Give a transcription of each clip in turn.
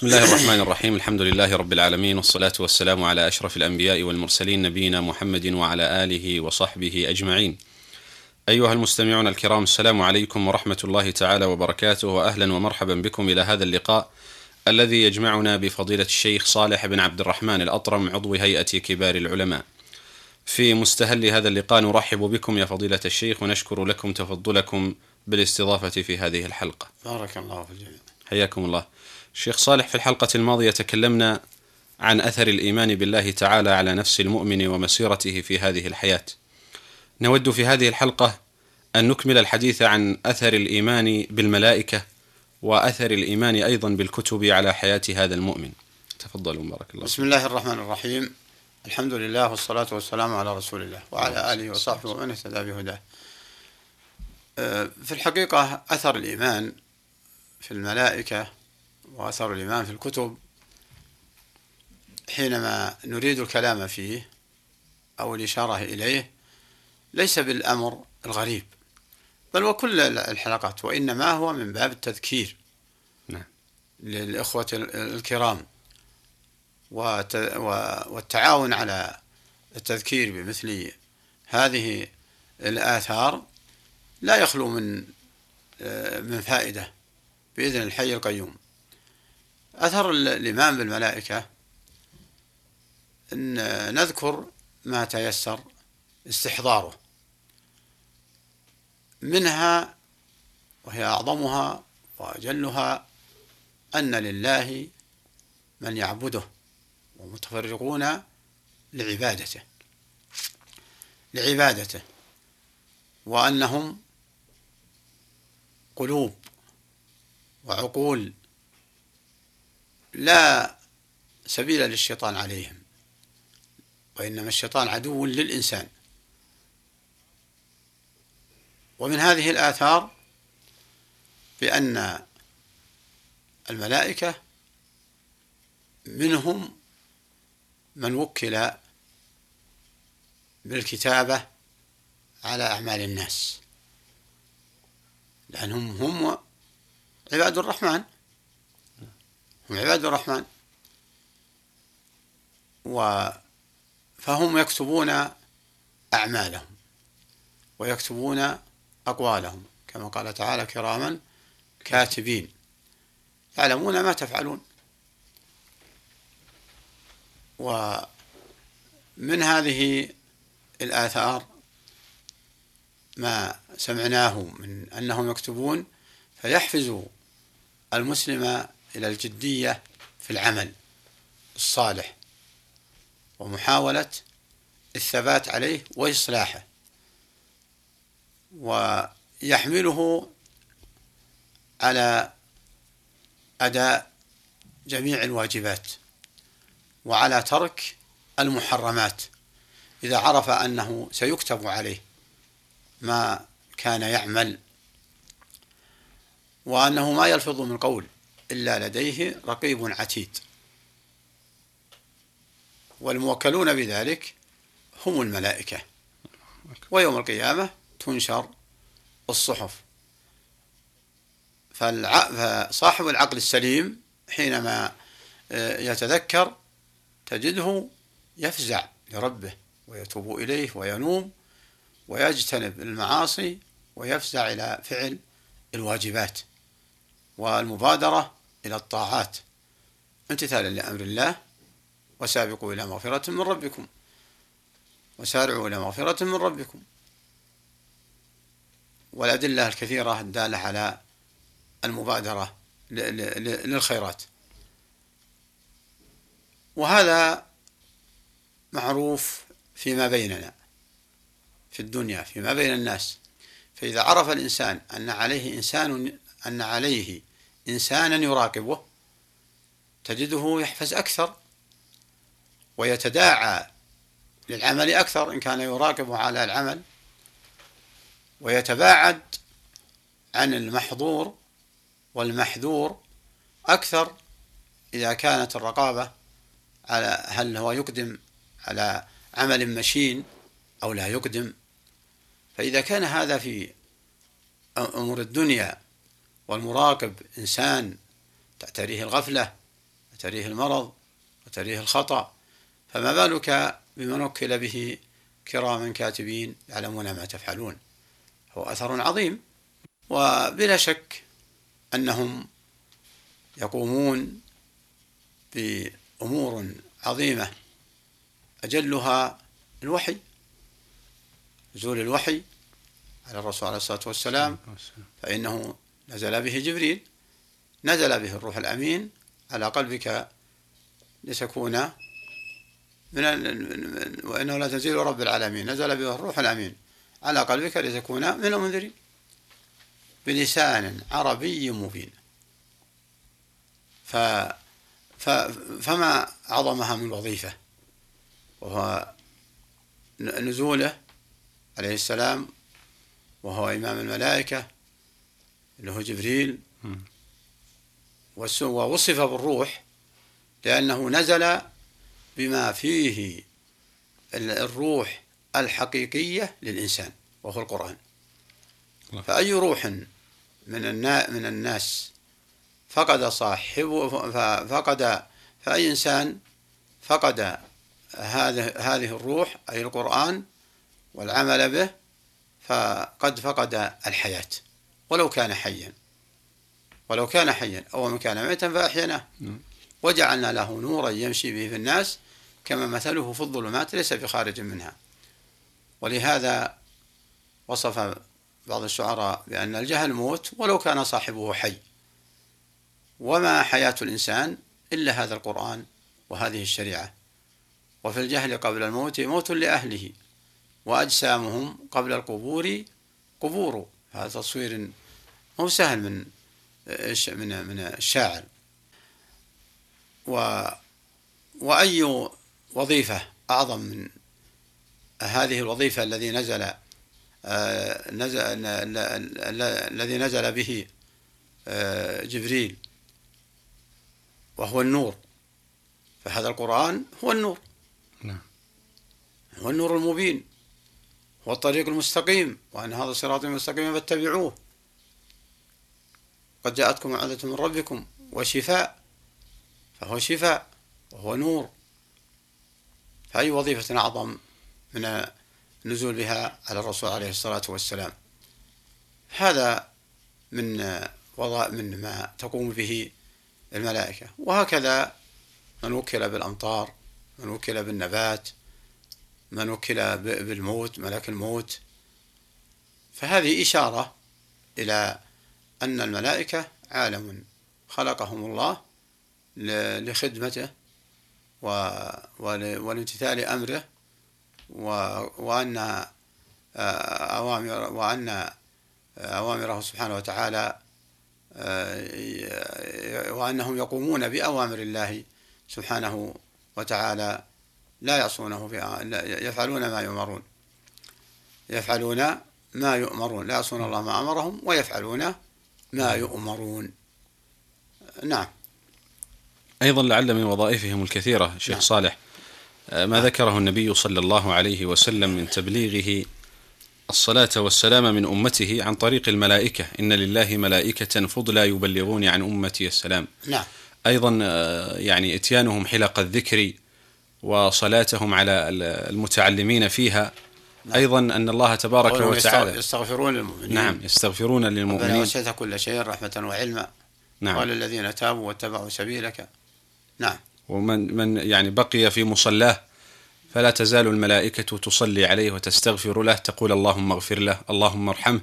بسم الله الرحمن الرحيم. الحمد لله رب العالمين والصلاة والسلام على أشرف الأنبياء والمرسلين نبينا محمد وعلى آله وصحبه أجمعين. أيها المستمعون الكرام السلام عليكم ورحمة الله تعالى وبركاته وأهلا ومرحبا بكم إلى هذا اللقاء الذي يجمعنا بفضيلة الشيخ صالح بن عبد الرحمن الأطرم عضو هيئة كبار العلماء. في مستهل هذا اللقاء نرحب بكم يا فضيلة الشيخ ونشكر لكم تفضلكم بالاستضافة في هذه الحلقة. بارك الله في الجميع. حياكم الله شيخ صالح في الحلقة الماضية تكلمنا عن أثر الإيمان بالله تعالى على نفس المؤمن ومسيرته في هذه الحياة. نود في هذه الحلقة أن نكمل الحديث عن أثر الإيمان بالملائكة وأثر الإيمان أيضا بالكتب على حياة هذا المؤمن. تفضلوا بارك الله. بسم الله الرحمن الرحيم الحمد لله والصلاة والسلام على رسول الله وعلى آله وصحبه ومن اهتدى بهداه. آه، في الحقيقة أثر الإيمان في الملائكة وأثر الإيمان في الكتب حينما نريد الكلام فيه أو الإشارة إليه ليس بالأمر الغريب بل وكل الحلقات وإنما هو من باب التذكير نعم. للإخوة الكرام والتعاون على التذكير بمثل هذه الآثار لا يخلو من من فائدة بإذن الحي القيوم. أثر الإيمان بالملائكة أن نذكر ما تيسر استحضاره. منها وهي أعظمها وأجلها أن لله من يعبده ومتفرقون لعبادته. لعبادته. وأنهم قلوب وعقول لا سبيل للشيطان عليهم وإنما الشيطان عدو للإنسان. ومن هذه الآثار بأن الملائكة منهم من وكل بالكتابة على أعمال الناس لأنهم هم عباد الرحمن. هم عباد الرحمن. و فهم يكتبون أعمالهم ويكتبون أقوالهم. كما قال تعالى كراما كاتبين. يعلمون ما تفعلون. ومن هذه الآثار ما سمعناه من أنهم يكتبون فيحفز المسلم إلى الجدية في العمل الصالح ومحاولة الثبات عليه وإصلاحه ويحمله على أداء جميع الواجبات وعلى ترك المحرمات إذا عرف أنه سيكتب عليه ما كان يعمل وأنه ما يلفظ من قول إلا لديه رقيب عتيد. والموكلون بذلك هم الملائكة. ويوم القيامة تنشر الصحف. فصاحب العقل السليم حينما آه، يتذكر تجده يفزع لربه ويتوب إليه وينوم ويجتنب المعاصي ويفزع إلى فعل الواجبات. والمبادرة إلى الطاعات. امتثالا لأمر الله وسابقوا إلى مغفرة من ربكم. وسارعوا إلى مغفرة من ربكم. والأدلة الكثيرة الدالة على المبادرة للخيرات. وهذا معروف فيما بيننا في الدنيا فيما بين الناس. فإذا عرف الإنسان أن عليه إنسان أن عليه إنسانا يراقبه تجده يحفز أكثر ويتداعى للعمل أكثر إن كان يراقب على العمل ويتباعد عن المحظور والمحذور أكثر إذا كانت الرقابة على هل هو يقدم على عمل مشين أو لا يقدم. فإذا كان هذا في أمور الدنيا والمراقب إنسان تعتريه الغفلة وتريه المرض وتريه الخطأ فما بالك بمن وكل به كراما كاتبين يعلمون ما تفعلون؟ هو أثر عظيم وبلا شك أنهم يقومون بأمور عظيمة. أجلها الوحي نزول الوحي على الرسول عليه الصلاة والسلام. فإنه نزل به جبريل نزل به الروح الأمين على قلبك لتكون من وإنه لا تنزيل رب العالمين. نزل به الروح الأمين على قلبك لتكون من المنذرين. بلسان عربي مبين. ف فما عظمها من وظيفة وهو نزوله عليه السلام وهو إمام الملائكة اللي هو جبريل. ووصف بالروح لأنه نزل بما فيه الروح الحقيقية للإنسان وهو القرآن. فأي روح من من الناس فقد صاحبه فقد فأي إنسان فقد هذه هذه الروح أي القرآن والعمل به فقد فقد الحياة. ولو كان حيا. ولو كان حيا. أو من كان ميتا فأحيناه نعم. وجعلنا له نورا يمشي به في الناس كما مثله في الظلمات ليس بخارج منها. ولهذا وصف بعض الشعراء بأن الجهل موت ولو كان صاحبه حي. وما حياة الإنسان إلا هذا القرآن وهذه الشريعة. وفي الجهل قبل الموت موت لأهله وأجسامهم قبل القبور قبور. هذا تصوير مو سهل من من من الشاعر. و وأي وظيفة أعظم من هذه الوظيفة الذي نزل آه، نزل الذي نزل به آه، جبريل وهو النور. فهذا القرآن هو النور. نعم. هو النور المبين. هو الطريق المستقيم وأن هذا صراط مستقيم فاتبعوه. قد جاءتكم موعظة من ربكم وشفاء فهو شفاء وهو نور. فأي وظيفة أعظم من النزول بها على الرسول عليه الصلاة والسلام؟ هذا من وضع من ما تقوم به الملائكة. وهكذا من وكل بالأمطار من وكل بالنبات من وكل بالموت ملك الموت. فهذه إشارة إلى أن الملائكة عالم خلقهم الله لخدمته والامتثال أمره وأن أوامر وأن أوامره سبحانه وتعالى وأنهم يقومون بأوامر الله سبحانه وتعالى. لا يعصونه في يفعلون ما يؤمرون. يفعلون ما يؤمرون. لا يعصون الله ما أمرهم ويفعلون ما يؤمرون. نعم. أيضا لعل من وظائفهم الكثيرة شيخ نعم. صالح آه، ما ذكره النبي صلى الله عليه وسلم من تبليغه الصلاة والسلام من أمته عن طريق الملائكة. إن لله ملائكة فضلا يبلغون عن أمتي السلام. نعم. أيضا آه، يعني إتيانهم حلق الذكر وصلاتهم على المتعلمين فيها. نعم. أيضا أن الله تبارك وتعالى يستغفرون للمؤمنين. نعم يستغفرون للمؤمنين. وسعت كل شيء رحمة وعلما. نعم. قال الذين تابوا واتبعوا سبيلك. نعم. ومن من يعني بقي في مصلاه فلا تزال الملائكة تصلي عليه وتستغفر له تقول اللهم اغفر له اللهم ارحمه.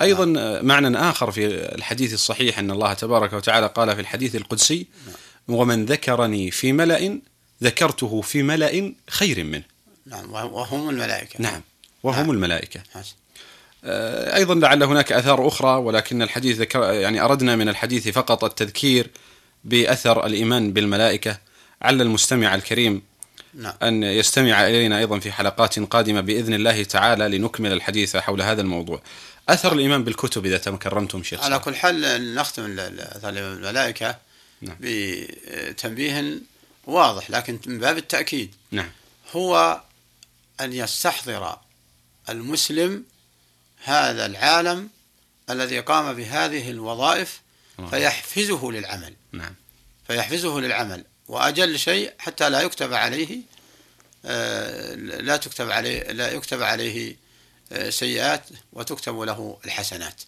أيضا نعم. معنى آخر في الحديث الصحيح أن الله تبارك وتعالى قال في الحديث القدسي نعم. ومن ذكرني في ملأ ذكرته في ملأ خير منه نعم وهم الملائكة نعم وهم نعم. الملائكة حسن. آه، أيضا لعل هناك أثار أخرى ولكن الحديث ذكر يعني أردنا من الحديث فقط التذكير بأثر الإيمان بالملائكة على المستمع الكريم نعم. أن يستمع إلينا أيضا في حلقات قادمة بإذن الله تعالى لنكمل الحديث حول هذا الموضوع أثر الإيمان بالكتب إذا تكرمتم شيخ على كل حال نختم أثر الملائكة نعم. بتنبيه واضح لكن من باب التأكيد. نعم. هو أن يستحضر المسلم هذا العالم الذي قام بهذه الوظائف فيحفزه للعمل. نعم. فيحفزه للعمل. وأجل شيء حتى لا يكتب عليه آه، لا تكتب عليه لا يكتب عليه آه، سيئات وتكتب له الحسنات.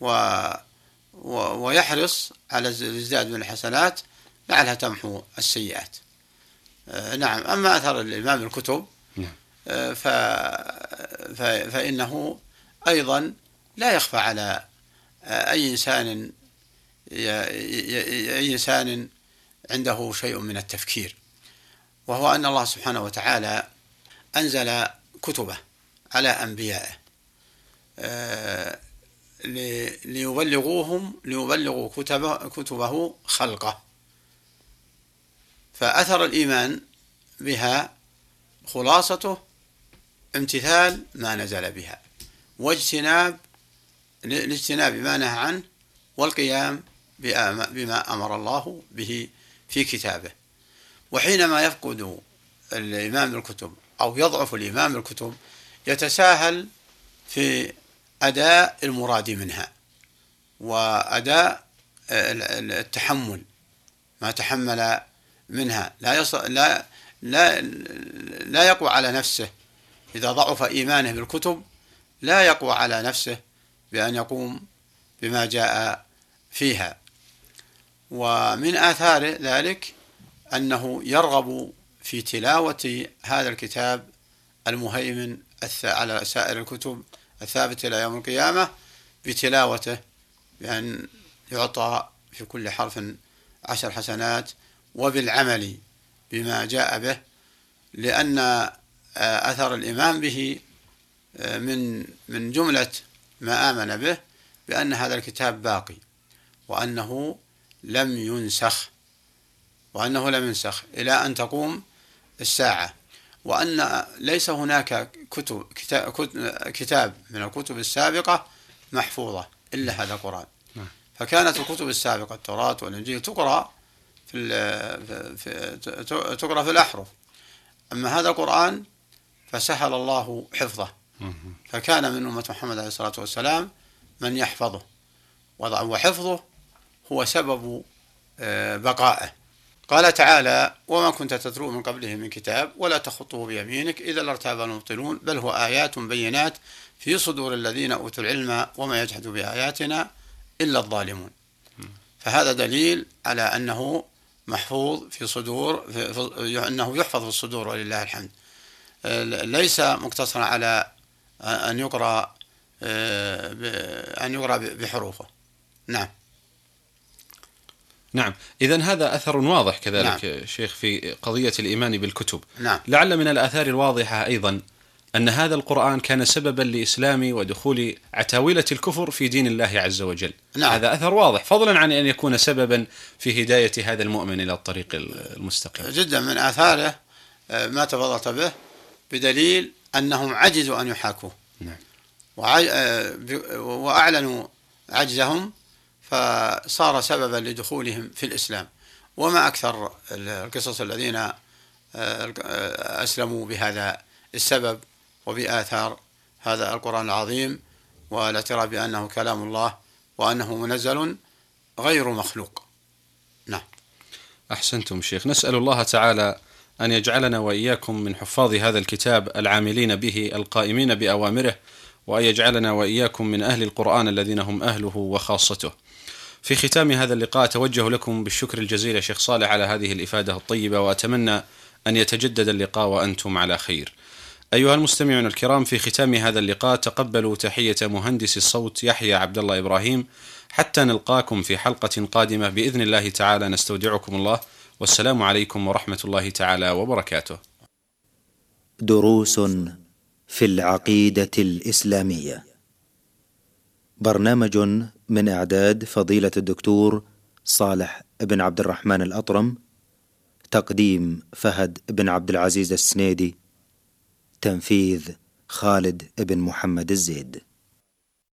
و ويحرص على الازدياد من الحسنات لعلها تمحو السيئات آه، نعم أما أثر الإمام الكتب نعم. ف... فإنه أيضا لا يخفى على أي إنسان أي إنسان عنده شيء من التفكير وهو أن الله سبحانه وتعالى أنزل كتبه على أنبيائه آه، ليبلغوهم ليبلغوا كتبه, كتبه خلقه فأثر الإيمان بها خلاصته امتثال ما نزل بها واجتناب لاجتناب ما نهى عنه والقيام بما أمر الله به في كتابه. وحينما يفقد الإمام الكتب أو يضعف الإمام الكتب يتساهل في أداء المراد منها وأداء التحمل ما تحمل منها. لا يص... لا لا لا يقوى على نفسه. إذا ضعف إيمانه بالكتب لا يقوى على نفسه بأن يقوم بما جاء فيها. ومن آثار ذلك أنه يرغب في تلاوة هذا الكتاب المهيمن على سائر الكتب الثابتة إلى يوم القيامة بتلاوته بأن يعطى في كل حرف عشر حسنات وبالعمل بما جاء به لأن أثر الإيمان به من من جملة ما آمن به بأن هذا الكتاب باقي وأنه لم ينسخ وأنه لم ينسخ إلى أن تقوم الساعة وأن ليس هناك كتب كتاب من الكتب السابقة محفوظة إلا هذا القرآن نعم. فكانت الكتب السابقة التوراة والإنجيل تقرأ في, في تقرأ في الأحرف. أما هذا القرآن فسهل الله حفظه. فكان من أمة محمد عليه الصلاة والسلام من يحفظه. وحفظه هو سبب آه، بقائه. قال تعالى وما كنت تتلو من قبله من كتاب ولا تخطه بيمينك إذا لارتاب المبطلون بل هو آيات بينات في صدور الذين أوتوا العلم وما يجحد بآياتنا إلا الظالمون. فهذا دليل على أنه محفوظ في صدور في في أنه يحفظ في الصدور ولله الحمد. آه، ليس مقتصرا على أن يقرأ آه، أن يقرأ بحروفه. نعم. نعم. إذا هذا أثر واضح كذلك نعم. شيخ في قضية الإيمان بالكتب. نعم. لعل من الآثار الواضحة أيضا أن هذا القرآن كان سببا لإسلام ودخول عتاولة الكفر في دين الله عز وجل نعم. هذا أثر واضح فضلا عن أن يكون سببا في هداية هذا المؤمن إلى الطريق المستقيم جدا من آثاره آه، ما تفضلت به بدليل أنهم عجزوا أن يحاكوه نعم. آه، وأعلنوا عجزهم فصار سببا لدخولهم في الإسلام وما أكثر القصص الذين آه، أسلموا بهذا السبب وبآثار هذا القرآن العظيم والاعتراف بأنه كلام الله وأنه منزل غير مخلوق. نعم. أحسنتم شيخ. نسأل الله تعالى أن يجعلنا وإياكم من حفاظ هذا الكتاب العاملين به القائمين بأوامره وأن يجعلنا وإياكم من أهل القرآن الذين هم أهله وخاصته. في ختام هذا اللقاء أتوجه لكم بالشكر الجزيل يا شيخ صالح على هذه الإفادة الطيبة وأتمنى أن يتجدد اللقاء وأنتم على خير. أيها المستمعون الكرام في ختام هذا اللقاء تقبلوا تحية مهندس الصوت يحيى عبد الله إبراهيم. حتى نلقاكم في حلقة قادمة بإذن الله تعالى نستودعكم الله. والسلام عليكم ورحمة الله تعالى وبركاته. دروس في العقيدة الإسلامية. برنامج من إعداد فضيلة الدكتور صالح بن عبد الرحمن الأطرم تقديم فهد بن عبد العزيز السنيدي. تنفيذ خالد بن محمد الزيد.